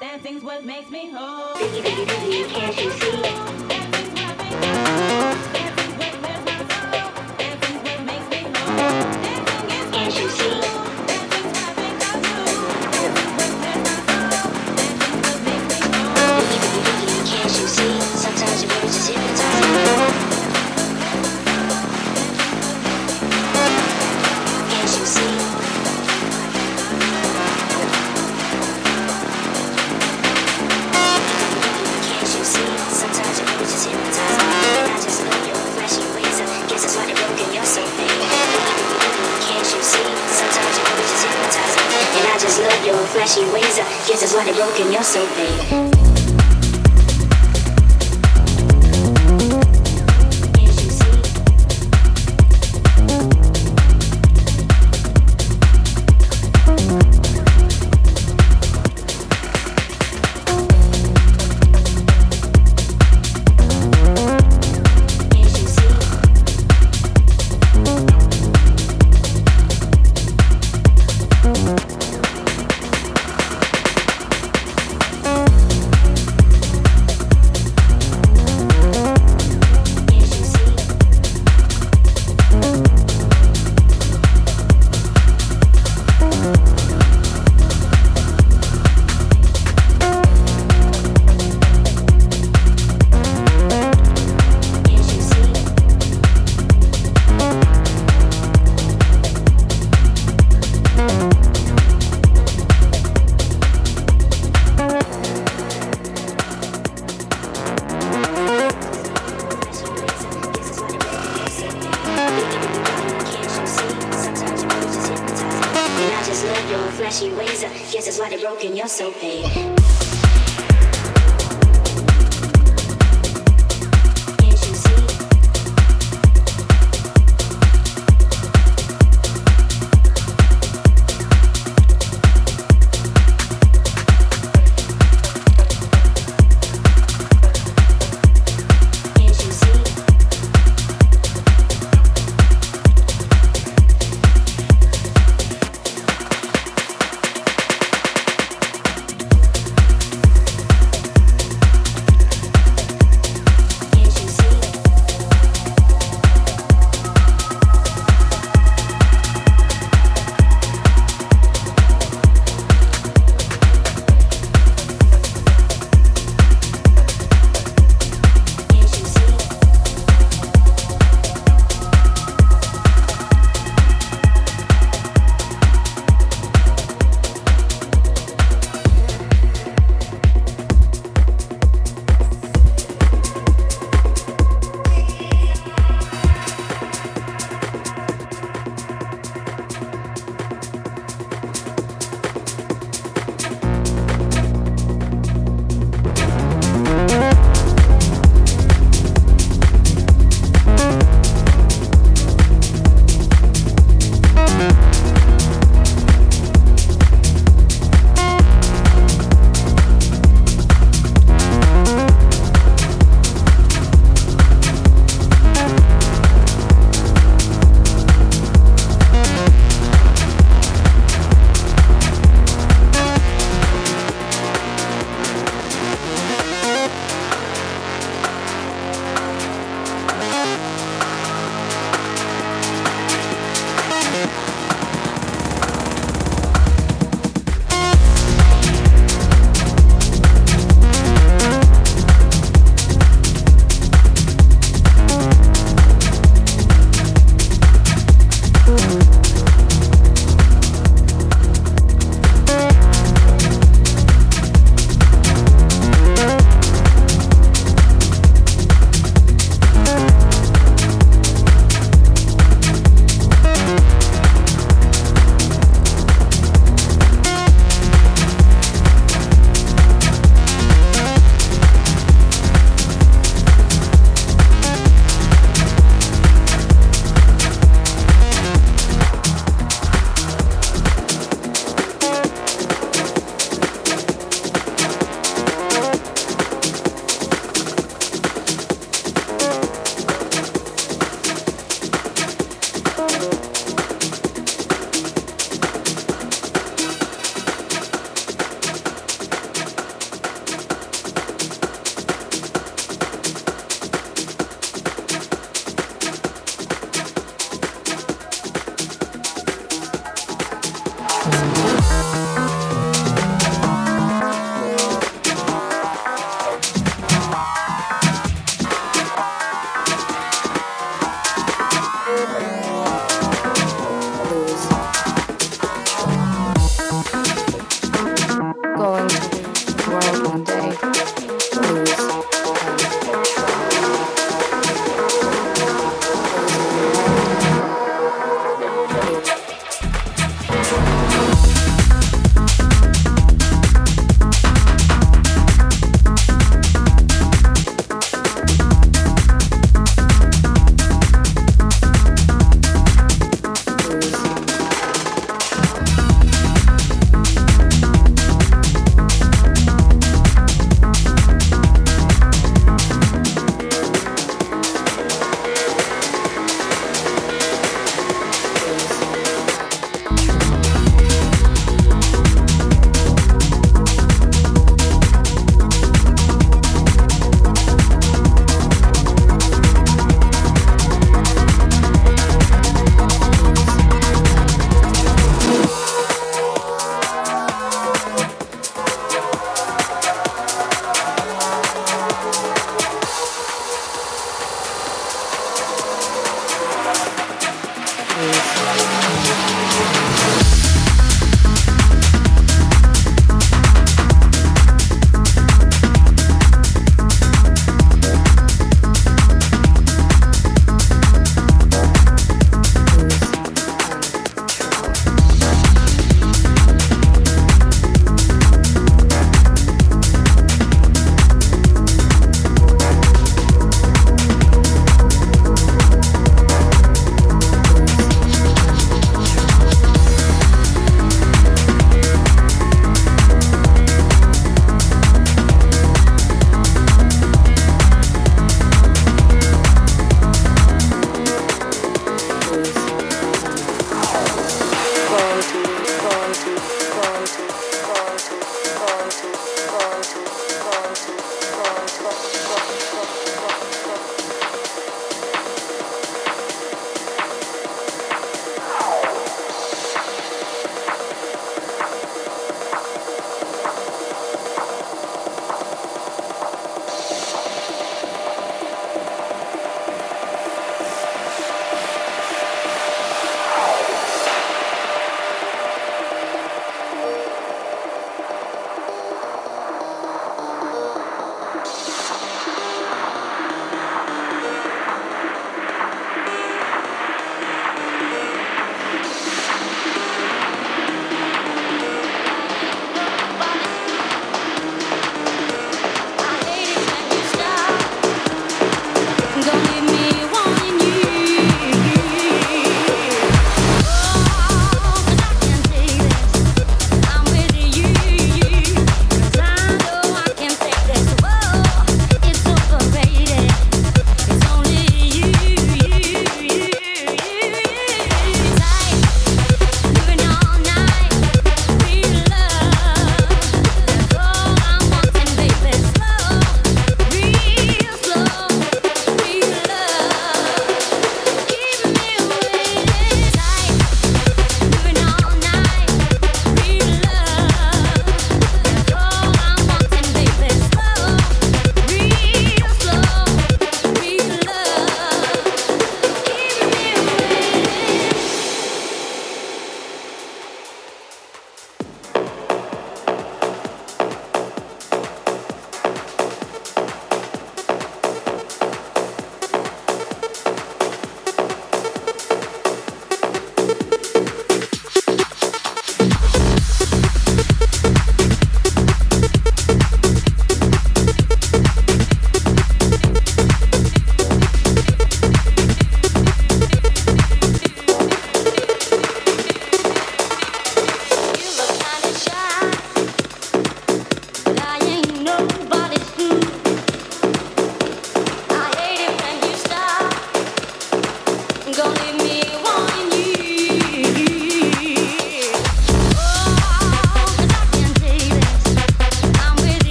Dancing's what makes me whole. Baby, baby, baby, can't you see?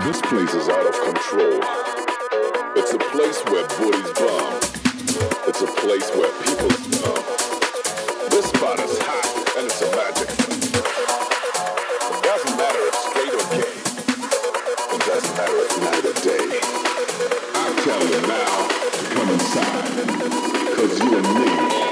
This place is out of control. It's a place where bodies bomb. It's a place where people bomb. This spot is hot and it's a magic. It doesn't matter if straight or gay. It doesn't matter if night or day. I tell you now to come inside. Cause you and me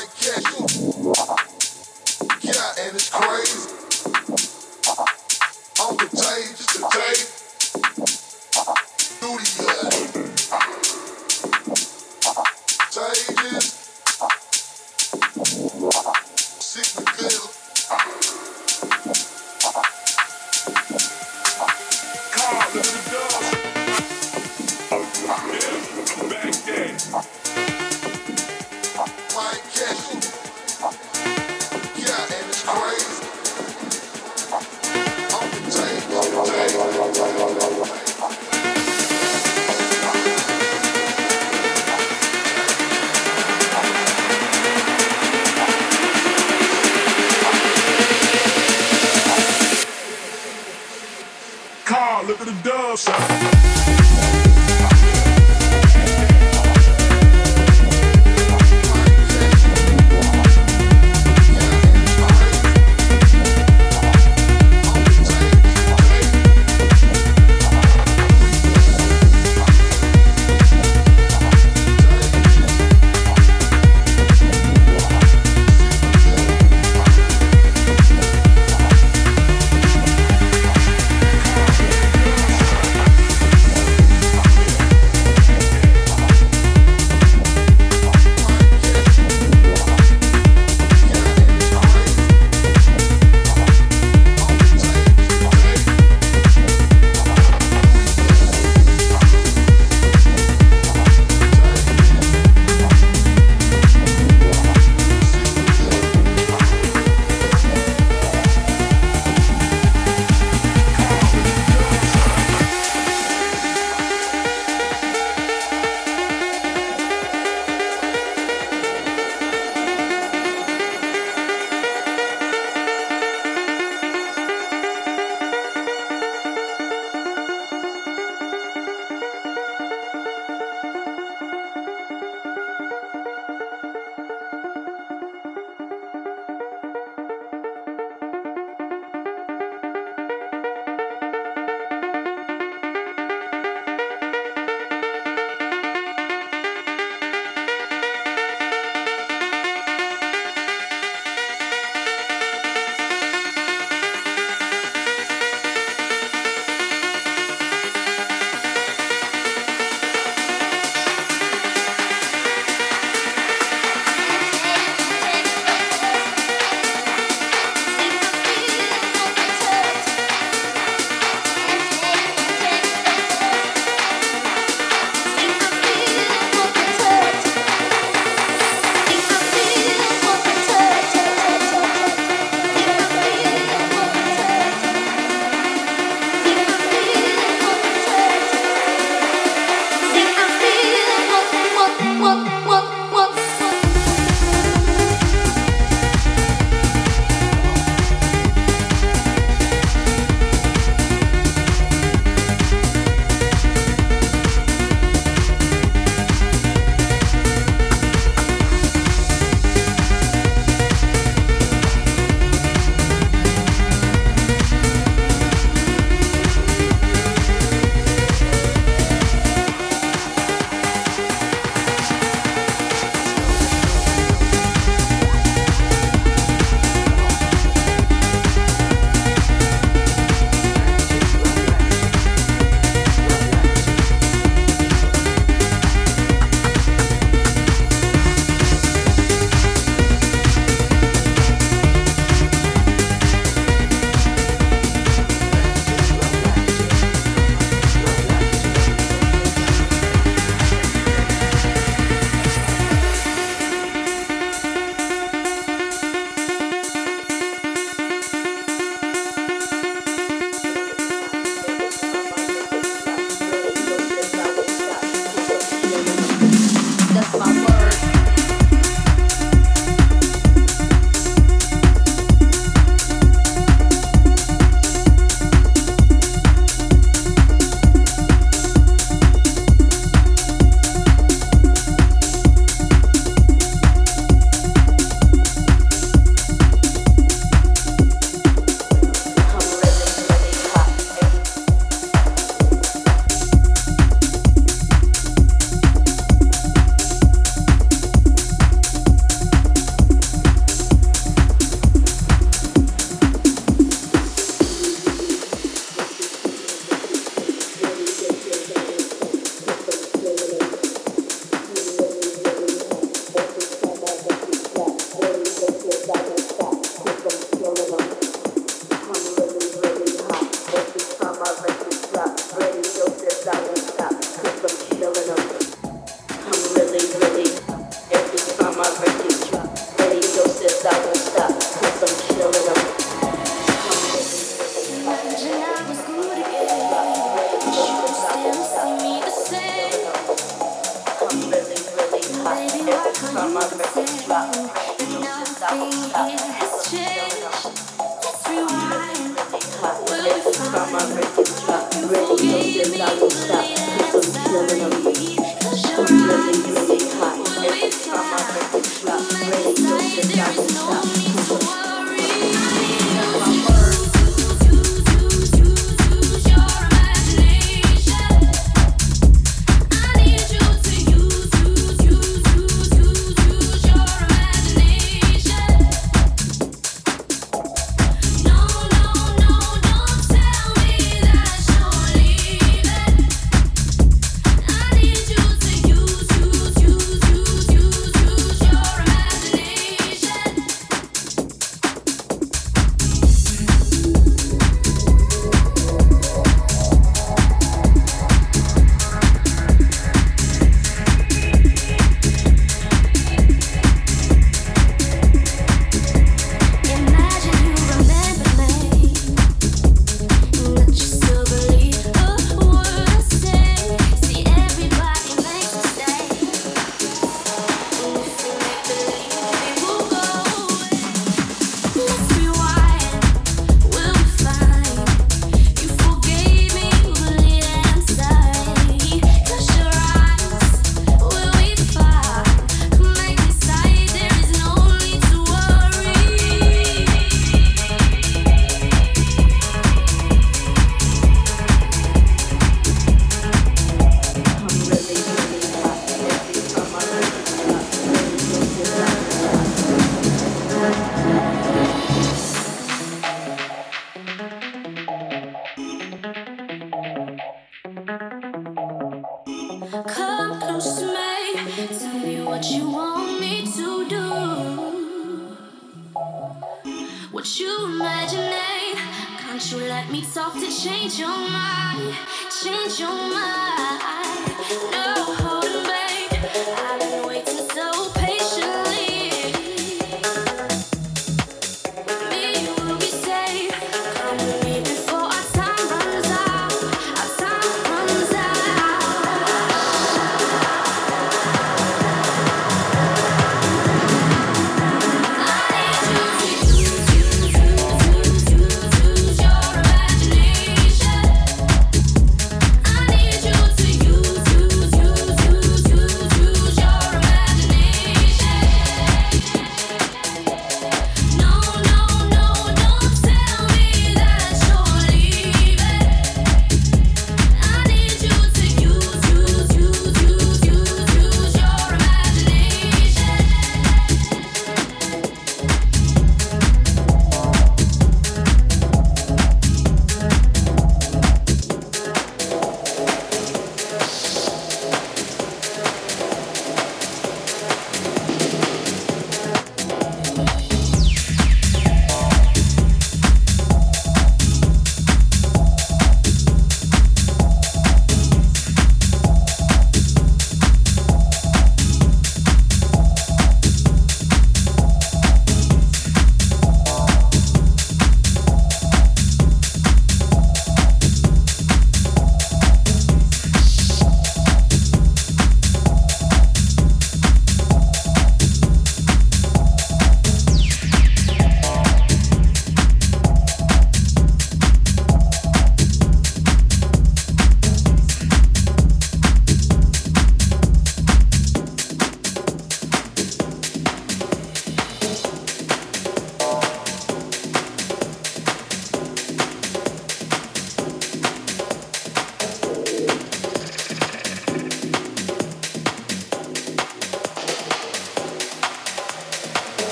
like cash. Yeah, and it's crazy.